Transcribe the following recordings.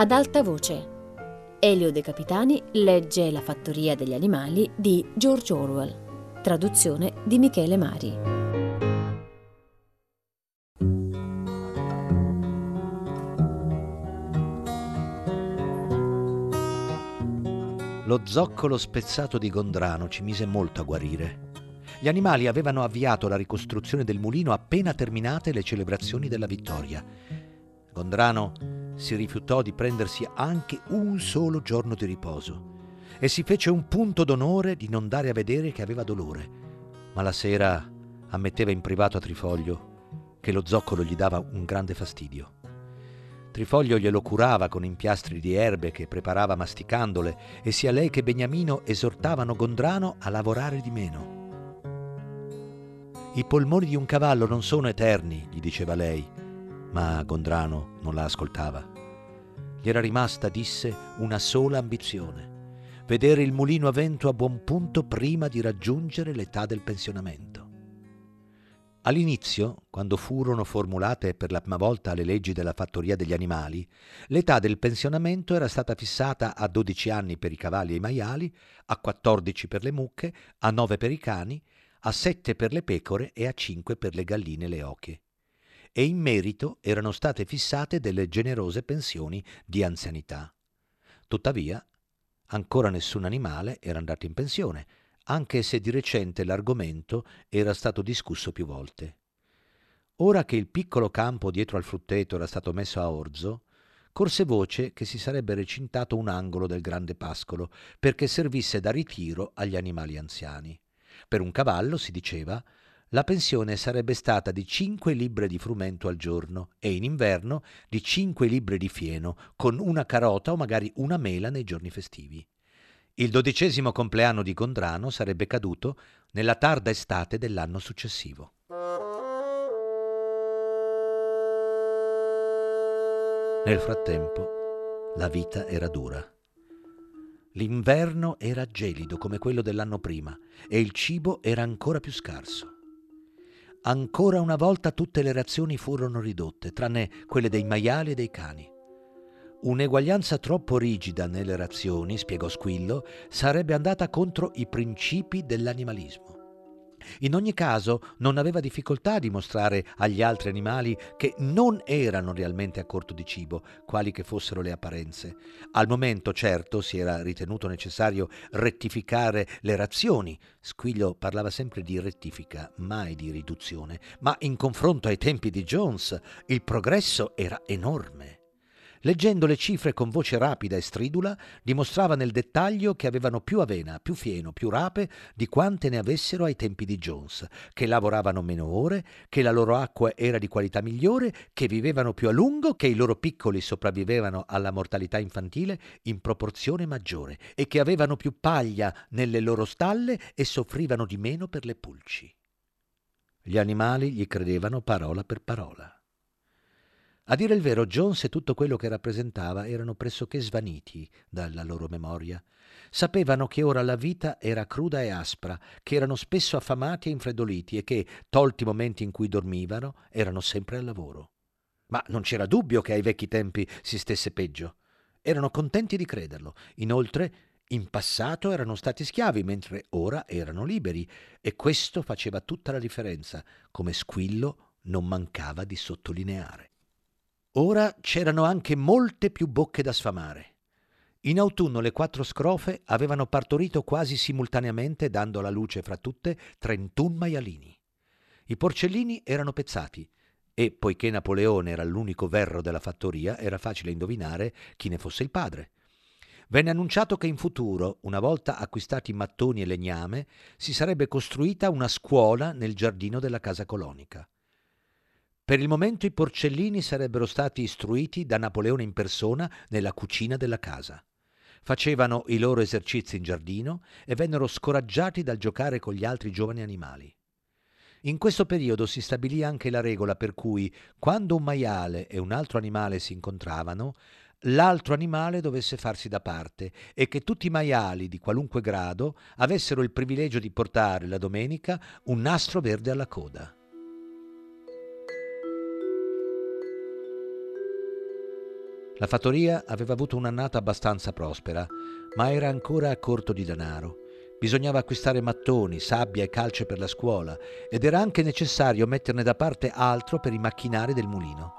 Ad alta voce. Elio De Capitani legge La fattoria degli animali di George Orwell. Traduzione di Michele Mari. Lo zoccolo spezzato di Gondrano ci mise molto a guarire. Gli animali avevano avviato la ricostruzione del mulino appena terminate le celebrazioni della vittoria. Gondrano si rifiutò di prendersi anche un solo giorno di riposo e si fece un punto d'onore di non dare a vedere che aveva dolore. Ma la sera ammetteva in privato a Trifoglio che lo zoccolo gli dava un grande fastidio. Trifoglio glielo curava con impiastri di erbe che preparava masticandole e sia lei che Beniamino esortavano Gondrano a lavorare di meno. I polmoni di un cavallo non sono eterni, gli diceva lei, ma Gondrano non la ascoltava. Gli era rimasta, disse, una sola ambizione, vedere il mulino a vento a buon punto prima di raggiungere l'età del pensionamento. All'inizio, quando furono formulate per la prima volta le leggi della fattoria degli animali, l'età del pensionamento era stata fissata a 12 anni per i cavalli e i maiali, a 14 per le mucche, a 9 per i cani, a 7 per le pecore e a 5 per le galline e le oche. E in merito erano state fissate delle generose pensioni di anzianità. Tuttavia, ancora nessun animale era andato in pensione, anche se di recente l'argomento era stato discusso più volte. Ora che il piccolo campo dietro al frutteto era stato messo a orzo, corse voce che si sarebbe recintato un angolo del grande pascolo perché servisse da ritiro agli animali anziani. Per un cavallo, si diceva, la pensione sarebbe stata di cinque libbre di frumento al giorno e in inverno di cinque libbre di fieno, con una carota o magari una mela nei giorni festivi. Il dodicesimo compleanno di Gondrano sarebbe caduto nella tarda estate dell'anno successivo. Nel frattempo la vita era dura. L'inverno era gelido come quello dell'anno prima e il cibo era ancora più scarso. Ancora una volta tutte le razioni furono ridotte, tranne quelle dei maiali e dei cani. Un'eguaglianza troppo rigida nelle razioni, spiegò Squillo, sarebbe andata contro i principi dell'animalismo. In ogni caso non aveva difficoltà a dimostrare agli altri animali che non erano realmente a corto di cibo, quali che fossero le apparenze. Al momento, certo, si era ritenuto necessario rettificare le razioni. Squiglio parlava sempre di rettifica, mai di riduzione, ma in confronto ai tempi di Jones il progresso era enorme. Leggendo le cifre con voce rapida e stridula, dimostrava nel dettaglio che avevano più avena, più fieno, più rape di quante ne avessero ai tempi di Jones, che lavoravano meno ore, che la loro acqua era di qualità migliore, che vivevano più a lungo, che i loro piccoli sopravvivevano alla mortalità infantile in proporzione maggiore e che avevano più paglia nelle loro stalle e soffrivano di meno per le pulci. Gli animali gli credevano parola per parola. A dire il vero, Jones e tutto quello che rappresentava erano pressoché svaniti dalla loro memoria. Sapevano che ora la vita era cruda e aspra, che erano spesso affamati e infreddoliti e che, tolti i momenti in cui dormivano, erano sempre al lavoro. Ma non c'era dubbio che ai vecchi tempi si stesse peggio. Erano contenti di crederlo. Inoltre, in passato erano stati schiavi, mentre ora erano liberi, e questo faceva tutta la differenza, come Squillo non mancava di sottolineare. Ora c'erano anche molte più bocche da sfamare. In autunno le quattro scrofe avevano partorito quasi simultaneamente, dando alla luce fra tutte, 31 maialini. I porcellini erano pezzati e, poiché Napoleone era l'unico verro della fattoria, era facile indovinare chi ne fosse il padre. Venne annunciato che in futuro, una volta acquistati mattoni e legname, si sarebbe costruita una scuola nel giardino della casa colonica. Per il momento i porcellini sarebbero stati istruiti da Napoleone in persona nella cucina della casa. Facevano i loro esercizi in giardino e vennero scoraggiati dal giocare con gli altri giovani animali. In questo periodo si stabilì anche la regola per cui, quando un maiale e un altro animale si incontravano, l'altro animale dovesse farsi da parte e che tutti i maiali di qualunque grado avessero il privilegio di portare la domenica un nastro verde alla coda. La fattoria aveva avuto un'annata abbastanza prospera, ma era ancora a corto di denaro. Bisognava acquistare mattoni, sabbia e calce per la scuola ed era anche necessario metterne da parte altro per i macchinari del mulino.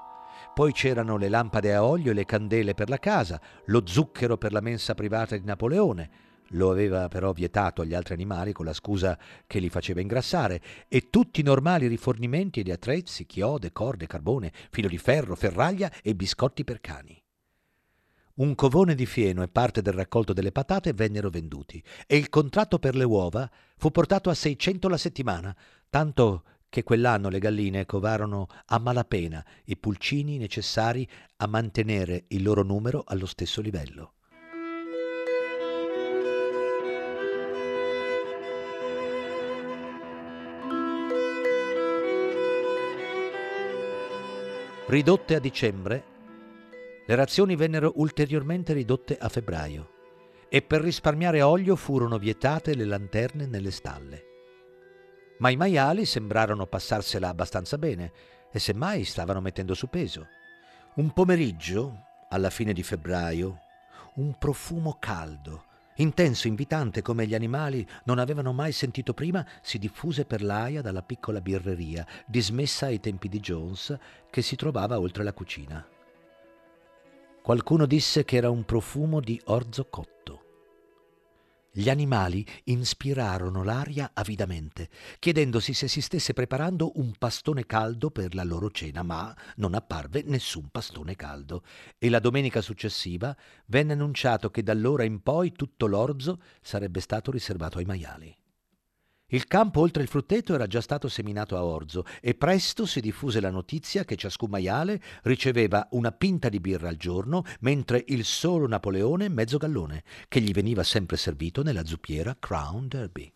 Poi c'erano le lampade a olio e le candele per la casa, lo zucchero per la mensa privata di Napoleone, lo aveva però vietato agli altri animali con la scusa che li faceva ingrassare, e tutti i normali rifornimenti di attrezzi, chiode, corde, carbone, filo di ferro, ferraglia e biscotti per cani. Un covone di fieno e parte del raccolto delle patate vennero venduti e il contratto per le uova fu portato a 600 la settimana, tanto che quell'anno le galline covarono a malapena i pulcini necessari a mantenere il loro numero allo stesso livello. Ridotte a dicembre, le razioni vennero ulteriormente ridotte a febbraio e per risparmiare olio furono vietate le lanterne nelle stalle. Ma i maiali sembrarono passarsela abbastanza bene e semmai stavano mettendo su peso. Un pomeriggio, alla fine di febbraio, un profumo caldo intenso, invitante come gli animali non avevano mai sentito prima, si diffuse per l'aia dalla piccola birreria, dismessa ai tempi di Jones, che si trovava oltre la cucina. Qualcuno disse che era un profumo di orzo cotto. Gli animali inspirarono l'aria avidamente, chiedendosi se si stesse preparando un pastone caldo per la loro cena, ma non apparve nessun pastone caldo e la domenica successiva venne annunciato che d'allora in poi tutto l'orzo sarebbe stato riservato ai maiali. Il campo oltre il frutteto era già stato seminato a orzo e presto si diffuse la notizia che ciascun maiale riceveva una pinta di birra al giorno, mentre il solo Napoleone mezzo gallone, che gli veniva sempre servito nella zuppiera Crown Derby.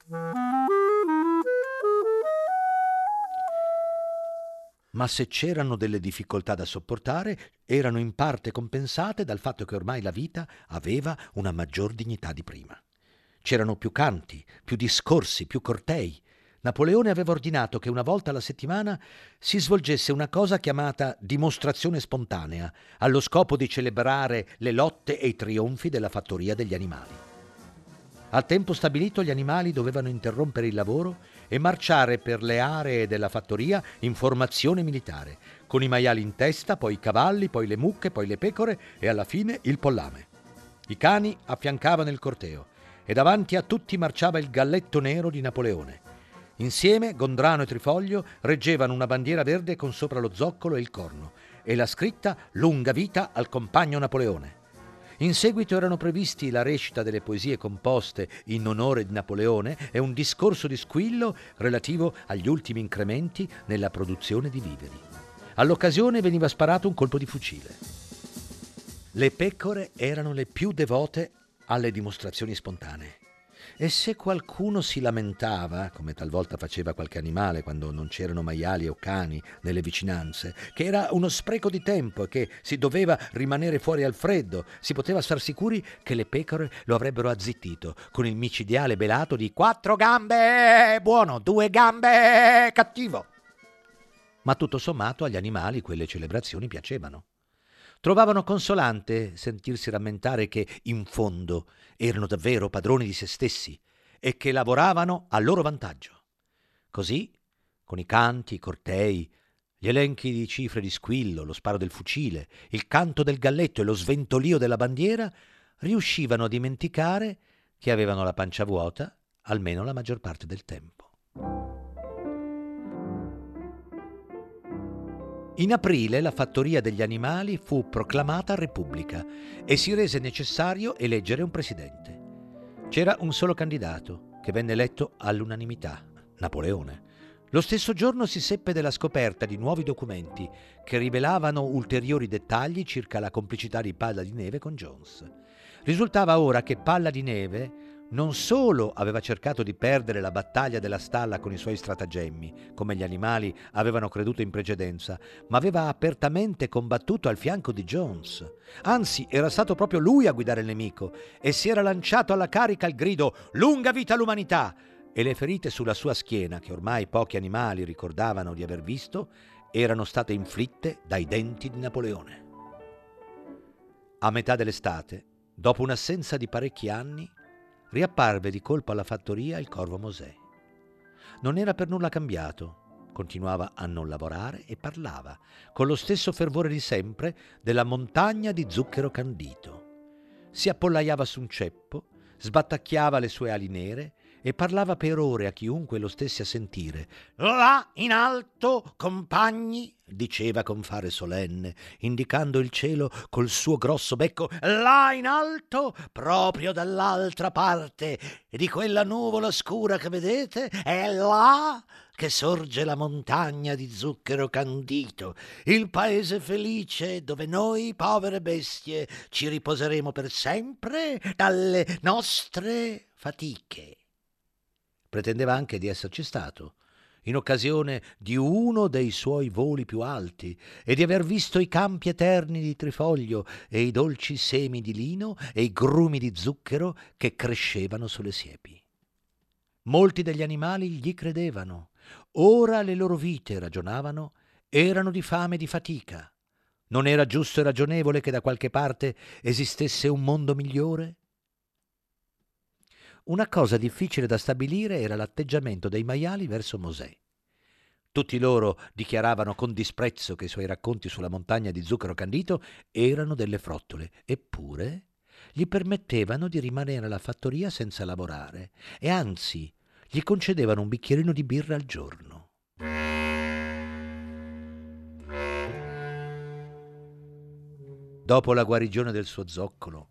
Ma se c'erano delle difficoltà da sopportare, erano in parte compensate dal fatto che ormai la vita aveva una maggior dignità di prima. C'erano più canti, più discorsi, più cortei. Napoleone aveva ordinato che una volta alla settimana si svolgesse una cosa chiamata dimostrazione spontanea, allo scopo di celebrare le lotte e i trionfi della fattoria degli animali. Al tempo stabilito gli animali dovevano interrompere il lavoro e marciare per le aree della fattoria in formazione militare, con i maiali in testa, poi i cavalli, poi le mucche, poi le pecore e alla fine il pollame. I cani affiancavano il corteo e davanti a tutti marciava il galletto nero di Napoleone. Insieme Gondrano e Trifoglio reggevano una bandiera verde con sopra lo zoccolo e il corno e la scritta Lunga vita al compagno Napoleone. In seguito erano previsti la recita delle poesie composte in onore di Napoleone e un discorso di squillo relativo agli ultimi incrementi nella produzione di viveri. All'occasione veniva sparato un colpo di fucile. Le pecore erano le più devote alle dimostrazioni spontanee. E se qualcuno si lamentava, come talvolta faceva qualche animale quando non c'erano maiali o cani nelle vicinanze, che era uno spreco di tempo e che si doveva rimanere fuori al freddo, si poteva star sicuri che le pecore lo avrebbero azzittito con il micidiale belato di quattro gambe buono, due gambe cattivo. Ma tutto sommato agli animali quelle celebrazioni piacevano. Trovavano consolante sentirsi rammentare che, in fondo, erano davvero padroni di se stessi e che lavoravano a loro vantaggio. Così, con i canti, i cortei, gli elenchi di cifre di squillo, lo sparo del fucile, il canto del galletto e lo sventolio della bandiera, riuscivano a dimenticare che avevano la pancia vuota almeno la maggior parte del tempo. In aprile la fattoria degli animali fu proclamata repubblica e si rese necessario eleggere un presidente. C'era un solo candidato che venne eletto all'unanimità, Napoleone. Lo stesso giorno si seppe della scoperta di nuovi documenti che rivelavano ulteriori dettagli circa la complicità di Palla di Neve con Jones. Risultava ora che Palla di Neve non solo aveva cercato di perdere la battaglia della stalla con i suoi stratagemmi, come gli animali avevano creduto in precedenza, ma aveva apertamente combattuto al fianco di Jones. Anzi, era stato proprio lui a guidare il nemico e si era lanciato alla carica il grido Lunga vita all'umanità! E le ferite sulla sua schiena, che ormai pochi animali ricordavano di aver visto, erano state inflitte dai denti di Napoleone. A metà dell'estate, dopo un'assenza di parecchi anni, riapparve di colpo alla fattoria il corvo Mosè. Non era per nulla cambiato, continuava a non lavorare e parlava, con lo stesso fervore di sempre, della montagna di zucchero candito. Si appollaiava su un ceppo, sbattacchiava le sue ali nere e parlava per ore a chiunque lo stesse a sentire. Là in alto, compagni, diceva con fare solenne, indicando il cielo col suo grosso becco, là in alto, proprio dall'altra parte di quella nuvola scura che vedete, è là che sorge la montagna di zucchero candito, il paese felice dove noi, povere bestie, ci riposeremo per sempre dalle nostre fatiche pretendeva anche di esserci stato, in occasione di uno dei suoi voli più alti e di aver visto i campi eterni di trifoglio e i dolci semi di lino e i grumi di zucchero che crescevano sulle siepi. Molti degli animali gli credevano. Ora le loro vite, ragionavano, erano di fame e di fatica. Non era giusto e ragionevole che da qualche parte esistesse un mondo migliore? Una cosa difficile da stabilire era l'atteggiamento dei maiali verso Mosè. Tutti loro dichiaravano con disprezzo che i suoi racconti sulla montagna di zucchero candito erano delle frottole, eppure gli permettevano di rimanere alla fattoria senza lavorare e anzi gli concedevano un bicchierino di birra al giorno. Dopo la guarigione del suo zoccolo,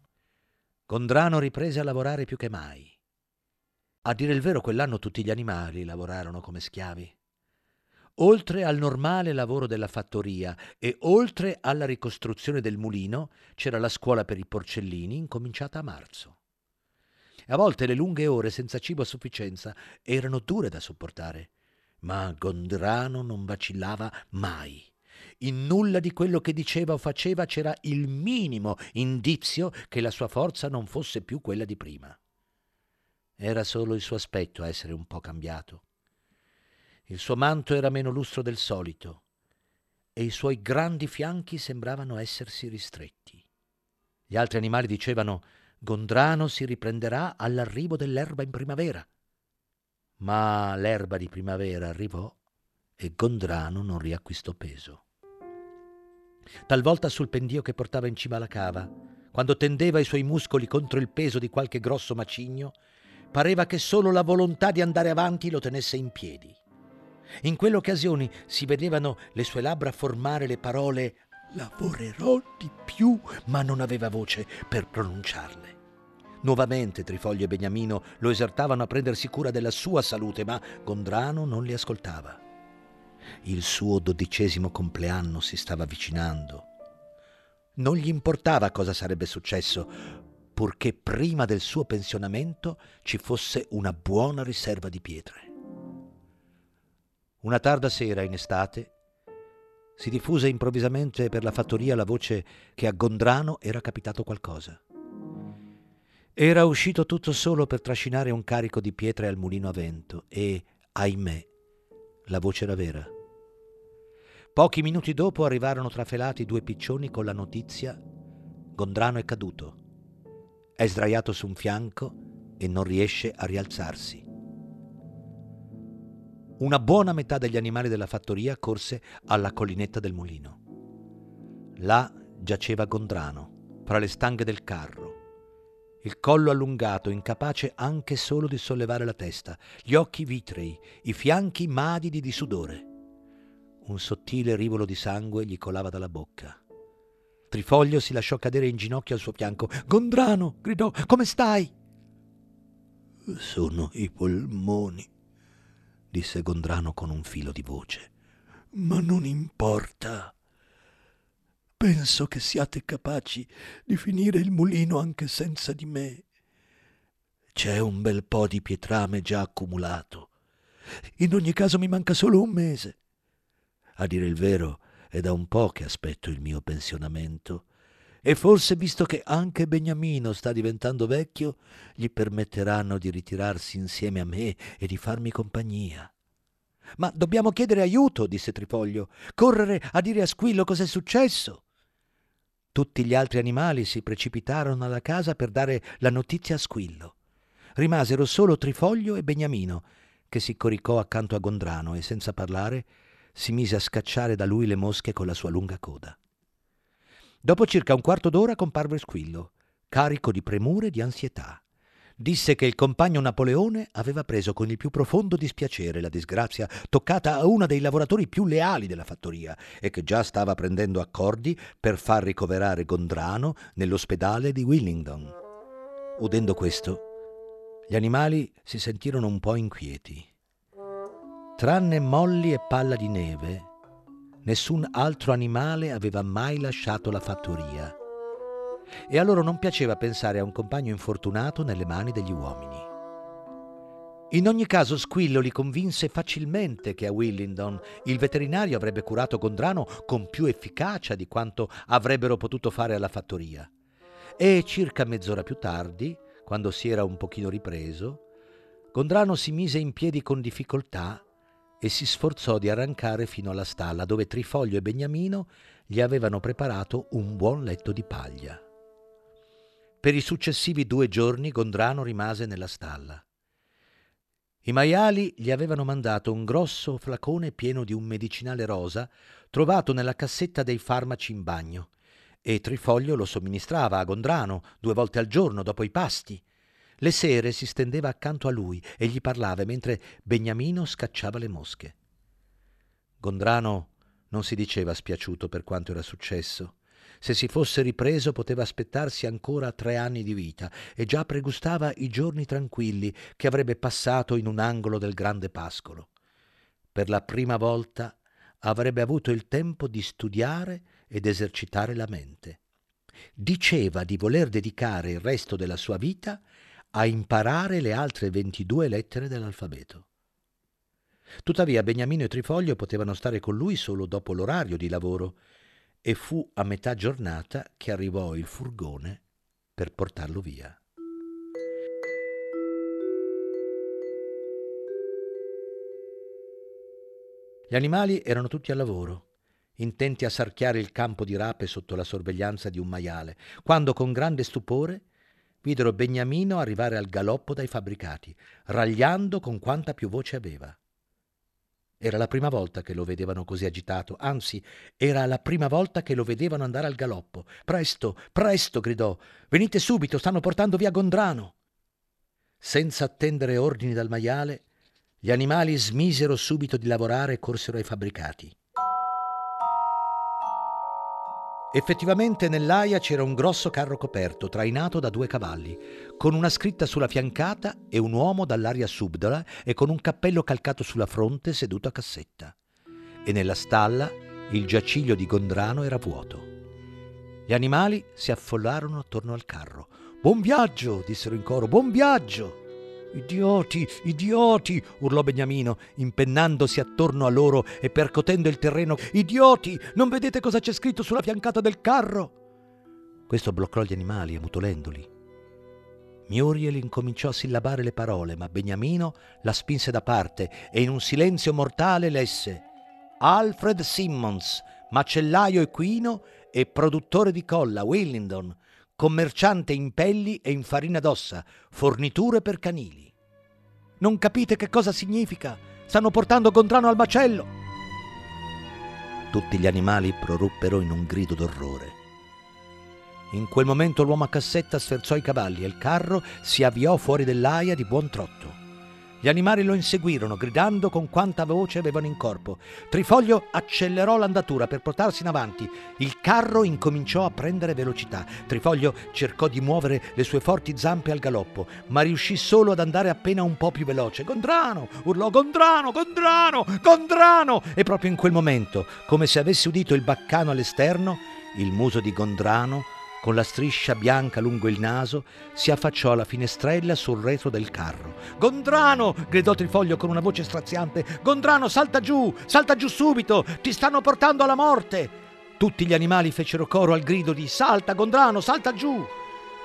Gondrano riprese a lavorare più che mai. A dire il vero, quell'anno tutti gli animali lavorarono come schiavi. Oltre al normale lavoro della fattoria e oltre alla ricostruzione del mulino, c'era la scuola per i porcellini, incominciata a marzo. A volte le lunghe ore senza cibo a sufficienza erano dure da sopportare, ma Gondrano non vacillava mai. In nulla di quello che diceva o faceva c'era il minimo indizio che la sua forza non fosse più quella di prima. Era solo il suo aspetto a essere un po' cambiato. Il suo manto era meno lustro del solito e i suoi grandi fianchi sembravano essersi ristretti. Gli altri animali dicevano Gondrano si riprenderà all'arrivo dell'erba in primavera. Ma l'erba di primavera arrivò e Gondrano non riacquistò peso. Talvolta sul pendio che portava in cima alla cava, quando tendeva i suoi muscoli contro il peso di qualche grosso macigno, Pareva che solo la volontà di andare avanti lo tenesse in piedi. In quelle occasioni si vedevano le sue labbra formare le parole lavorerò di più, ma non aveva voce per pronunciarle. Nuovamente Trifoglio e Beniamino lo esortavano a prendersi cura della sua salute, ma Gondrano non li ascoltava. Il suo dodicesimo compleanno si stava avvicinando. Non gli importava cosa sarebbe successo, purché prima del suo pensionamento ci fosse una buona riserva di pietre. Una tarda sera in estate si diffuse improvvisamente per la fattoria la voce che a Gondrano era capitato qualcosa. Era uscito tutto solo per trascinare un carico di pietre al mulino a vento e, ahimè, la voce era vera. Pochi minuti dopo arrivarono trafelati due piccioni con la notizia Gondrano è caduto. È sdraiato su un fianco e non riesce a rialzarsi. Una buona metà degli animali della fattoria corse alla collinetta del mulino. Là giaceva Gondrano, fra le stanghe del carro, il collo allungato, incapace anche solo di sollevare la testa, gli occhi vitrei, i fianchi madidi di sudore. Un sottile rivolo di sangue gli colava dalla bocca. Trifoglio si lasciò cadere in ginocchio al suo fianco. Gondrano, gridò, come stai? Sono i polmoni, disse Gondrano con un filo di voce. Ma non importa. Penso che siate capaci di finire il mulino anche senza di me. C'è un bel po' di pietrame già accumulato. In ogni caso mi manca solo un mese. A dire il vero, è da un po' che aspetto il mio pensionamento. E forse, visto che anche Beniamino sta diventando vecchio, gli permetteranno di ritirarsi insieme a me e di farmi compagnia. Ma dobbiamo chiedere aiuto, disse Trifoglio, correre a dire a Squillo cos'è successo. Tutti gli altri animali si precipitarono alla casa per dare la notizia a Squillo. Rimasero solo Trifoglio e Beniamino, che si coricò accanto a Gondrano e senza parlare si mise a scacciare da lui le mosche con la sua lunga coda. Dopo circa un quarto d'ora comparve Squillo, carico di premure e di ansietà. Disse che il compagno Napoleone aveva preso con il più profondo dispiacere la disgrazia toccata a uno dei lavoratori più leali della fattoria e che già stava prendendo accordi per far ricoverare Gondrano nell'ospedale di Willingdon. Udendo questo, gli animali si sentirono un po' inquieti. Tranne Molly e Palla di Neve, nessun altro animale aveva mai lasciato la fattoria e a loro non piaceva pensare a un compagno infortunato nelle mani degli uomini. In ogni caso Squillo li convinse facilmente che a Willingdon il veterinario avrebbe curato Gondrano con più efficacia di quanto avrebbero potuto fare alla fattoria. E circa mezz'ora più tardi, quando si era un pochino ripreso, Gondrano si mise in piedi con difficoltà e si sforzò di arrancare fino alla stalla dove Trifoglio e Beniamino gli avevano preparato un buon letto di paglia. Per i successivi due giorni Gondrano rimase nella stalla. I maiali gli avevano mandato un grosso flacone pieno di un medicinale rosa trovato nella cassetta dei farmaci in bagno e Trifoglio lo somministrava a Gondrano due volte al giorno dopo i pasti. Le sere si stendeva accanto a lui e gli parlava mentre Beniamino scacciava le mosche. Gondrano non si diceva spiaciuto per quanto era successo. Se si fosse ripreso poteva aspettarsi ancora tre anni di vita e già pregustava i giorni tranquilli che avrebbe passato in un angolo del grande pascolo. Per la prima volta avrebbe avuto il tempo di studiare ed esercitare la mente. Diceva di voler dedicare il resto della sua vita a imparare le altre ventidue lettere dell'alfabeto. Tuttavia Beniamino e Trifoglio potevano stare con lui solo dopo l'orario di lavoro e fu a metà giornata che arrivò il furgone per portarlo via. Gli animali erano tutti al lavoro, intenti a sarchiare il campo di rape sotto la sorveglianza di un maiale, quando con grande stupore videro Beniamino arrivare al galoppo dai fabbricati, ragliando con quanta più voce aveva. Era la prima volta che lo vedevano così agitato, anzi, era la prima volta che lo vedevano andare al galoppo. Presto, presto, gridò. Venite subito, stanno portando via Gondrano. Senza attendere ordini dal maiale, gli animali smisero subito di lavorare e corsero ai fabbricati. Effettivamente nell'aia c'era un grosso carro coperto, trainato da due cavalli, con una scritta sulla fiancata e un uomo dall'aria subdola e con un cappello calcato sulla fronte seduto a cassetta. E nella stalla il giaciglio di Gondrano era vuoto. Gli animali si affollarono attorno al carro. Buon viaggio, dissero in coro, buon viaggio. Idioti, idioti, urlò Beniamino, impennandosi attorno a loro e percotendo il terreno. Idioti, non vedete cosa c'è scritto sulla fiancata del carro? Questo bloccò gli animali, ammutolendoli. Muriel incominciò a sillabare le parole, ma Beniamino la spinse da parte e in un silenzio mortale lesse Alfred Simmons, macellaio equino e produttore di colla, Willingdon, commerciante in pelli e in farina d'ossa, forniture per canili. Non capite che cosa significa? Stanno portando Gondrano al macello. Tutti gli animali proruppero in un grido d'orrore. In quel momento l'uomo a cassetta sferzò i cavalli e il carro si avviò fuori dell'aia di buon trotto. Gli animali lo inseguirono, gridando con quanta voce avevano in corpo. Trifoglio accelerò l'andatura per portarsi in avanti. Il carro incominciò a prendere velocità. Trifoglio cercò di muovere le sue forti zampe al galoppo, ma riuscì solo ad andare appena un po' più veloce. Gondrano! urlò Gondrano! Gondrano! Gondrano! E proprio in quel momento, come se avesse udito il baccano all'esterno, il muso di Gondrano con la striscia bianca lungo il naso, si affacciò alla finestrella sul retro del carro. Gondrano! gridò Trifoglio con una voce straziante. Gondrano, salta giù! Salta giù subito! Ti stanno portando alla morte! Tutti gli animali fecero coro al grido di Salta, Gondrano, salta giù!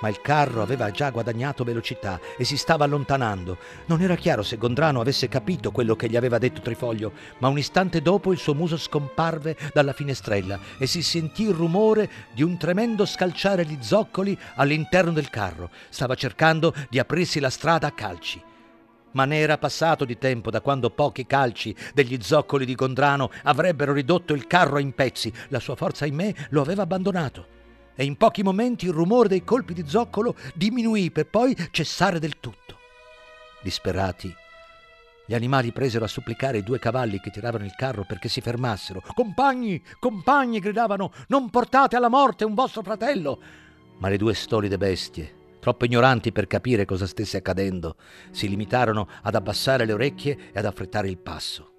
Ma il carro aveva già guadagnato velocità e si stava allontanando. Non era chiaro se Gondrano avesse capito quello che gli aveva detto Trifoglio, ma un istante dopo il suo muso scomparve dalla finestrella e si sentì il rumore di un tremendo scalciare di zoccoli all'interno del carro. Stava cercando di aprirsi la strada a calci. Ma ne era passato di tempo da quando pochi calci degli zoccoli di Gondrano avrebbero ridotto il carro in pezzi. La sua forza, in me lo aveva abbandonato e in pochi momenti il rumore dei colpi di zoccolo diminuì per poi cessare del tutto. Disperati, gli animali presero a supplicare i due cavalli che tiravano il carro perché si fermassero. Compagni, compagni, gridavano, non portate alla morte un vostro fratello. Ma le due stolide bestie, troppo ignoranti per capire cosa stesse accadendo, si limitarono ad abbassare le orecchie e ad affrettare il passo.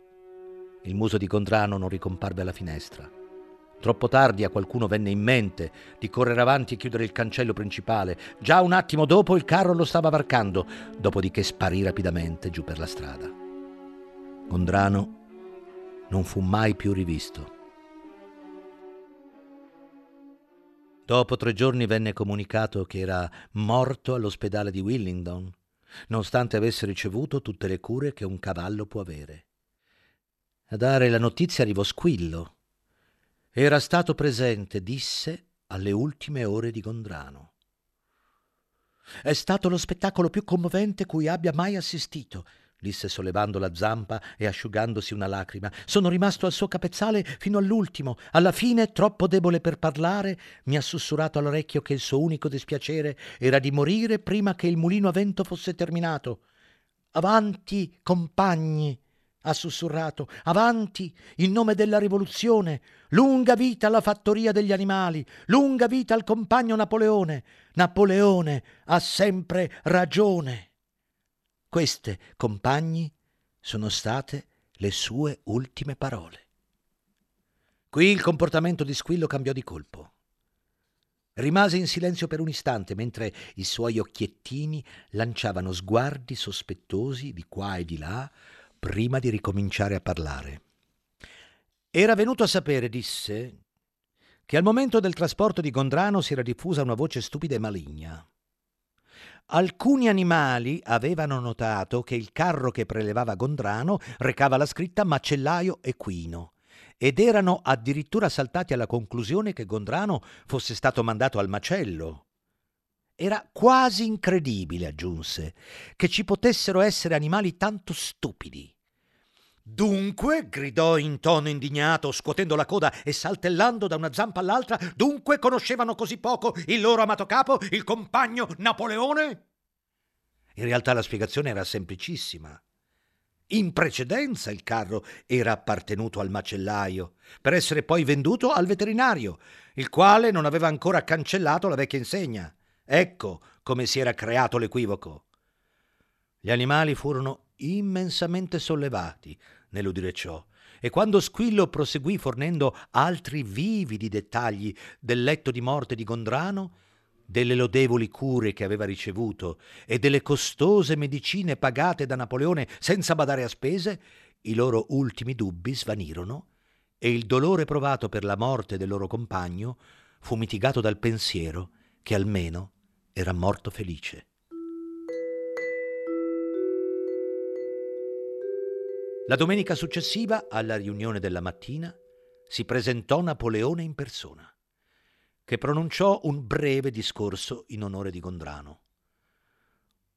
Il muso di Gondrano non ricomparve alla finestra. Troppo tardi a qualcuno venne in mente di correre avanti e chiudere il cancello principale. Già un attimo dopo il carro lo stava varcando, dopodiché sparì rapidamente giù per la strada. Gondrano non fu mai più rivisto. Dopo tre giorni venne comunicato che era morto all'ospedale di Willingdon, nonostante avesse ricevuto tutte le cure che un cavallo può avere. A dare la notizia arrivò Squillo, era stato presente, disse, alle ultime ore di Gondrano. È stato lo spettacolo più commovente cui abbia mai assistito, disse sollevando la zampa e asciugandosi una lacrima. Sono rimasto al suo capezzale fino all'ultimo. Alla fine, troppo debole per parlare, mi ha sussurrato all'orecchio che il suo unico dispiacere era di morire prima che il mulino a vento fosse terminato. Avanti, compagni, ha sussurrato. Avanti, in nome della rivoluzione. Lunga vita alla fattoria degli animali. Lunga vita al compagno Napoleone. Napoleone ha sempre ragione. Queste, compagni, sono state le sue ultime parole. Qui il comportamento di Squillo cambiò di colpo. Rimase in silenzio per un istante mentre i suoi occhiettini lanciavano sguardi sospettosi di qua e di là prima di ricominciare a parlare. Era venuto a sapere, disse, che al momento del trasporto di Gondrano si era diffusa una voce stupida e maligna. Alcuni animali avevano notato che il carro che prelevava Gondrano recava la scritta macellaio equino ed erano addirittura saltati alla conclusione che Gondrano fosse stato mandato al macello. Era quasi incredibile, aggiunse, che ci potessero essere animali tanto stupidi. Dunque, gridò in tono indignato, scuotendo la coda e saltellando da una zampa all'altra, dunque conoscevano così poco il loro amato capo, il compagno Napoleone? In realtà la spiegazione era semplicissima. In precedenza il carro era appartenuto al macellaio, per essere poi venduto al veterinario, il quale non aveva ancora cancellato la vecchia insegna. Ecco come si era creato l'equivoco. Gli animali furono immensamente sollevati nell'udire ciò, e quando Squillo proseguì fornendo altri vividi dettagli del letto di morte di Gondrano, delle lodevoli cure che aveva ricevuto e delle costose medicine pagate da Napoleone senza badare a spese, i loro ultimi dubbi svanirono e il dolore provato per la morte del loro compagno fu mitigato dal pensiero che almeno era morto felice. La domenica successiva, alla riunione della mattina, si presentò Napoleone in persona, che pronunciò un breve discorso in onore di Gondrano.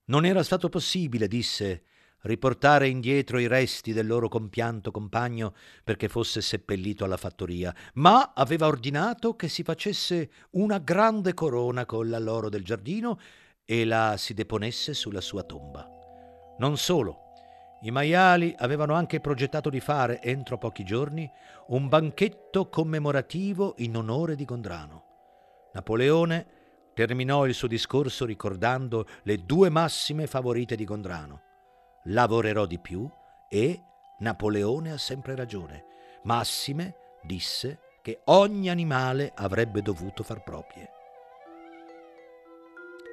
Non era stato possibile, disse, riportare indietro i resti del loro compianto compagno perché fosse seppellito alla fattoria, ma aveva ordinato che si facesse una grande corona con la loro del giardino e la si deponesse sulla sua tomba. Non solo, i maiali avevano anche progettato di fare, entro pochi giorni, un banchetto commemorativo in onore di Gondrano. Napoleone terminò il suo discorso ricordando le due massime favorite di Gondrano lavorerò di più e Napoleone ha sempre ragione. Massime disse che ogni animale avrebbe dovuto far proprie.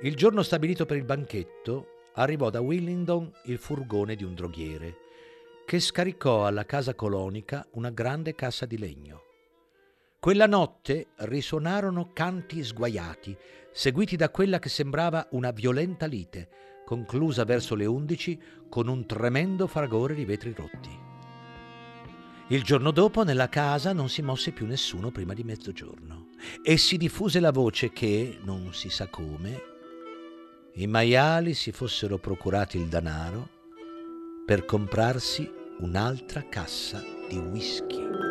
Il giorno stabilito per il banchetto arrivò da Willingdon il furgone di un droghiere che scaricò alla casa colonica una grande cassa di legno. Quella notte risuonarono canti sguaiati, seguiti da quella che sembrava una violenta lite, conclusa verso le undici con un tremendo fragore di vetri rotti. Il giorno dopo nella casa non si mosse più nessuno prima di mezzogiorno e si diffuse la voce che, non si sa come, i maiali si fossero procurati il danaro per comprarsi un'altra cassa di whisky.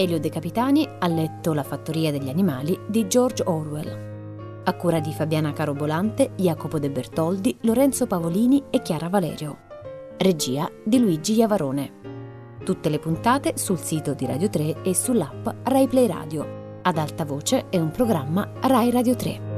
Elio De Capitani ha letto La fattoria degli animali di George Orwell. A cura di Fabiana Carobolante, Jacopo De Bertoldi, Lorenzo Pavolini e Chiara Valerio. Regia di Luigi Iavarone. Tutte le puntate sul sito di Radio 3 e sull'app Rai Play Radio. Ad alta voce è un programma Rai Radio 3.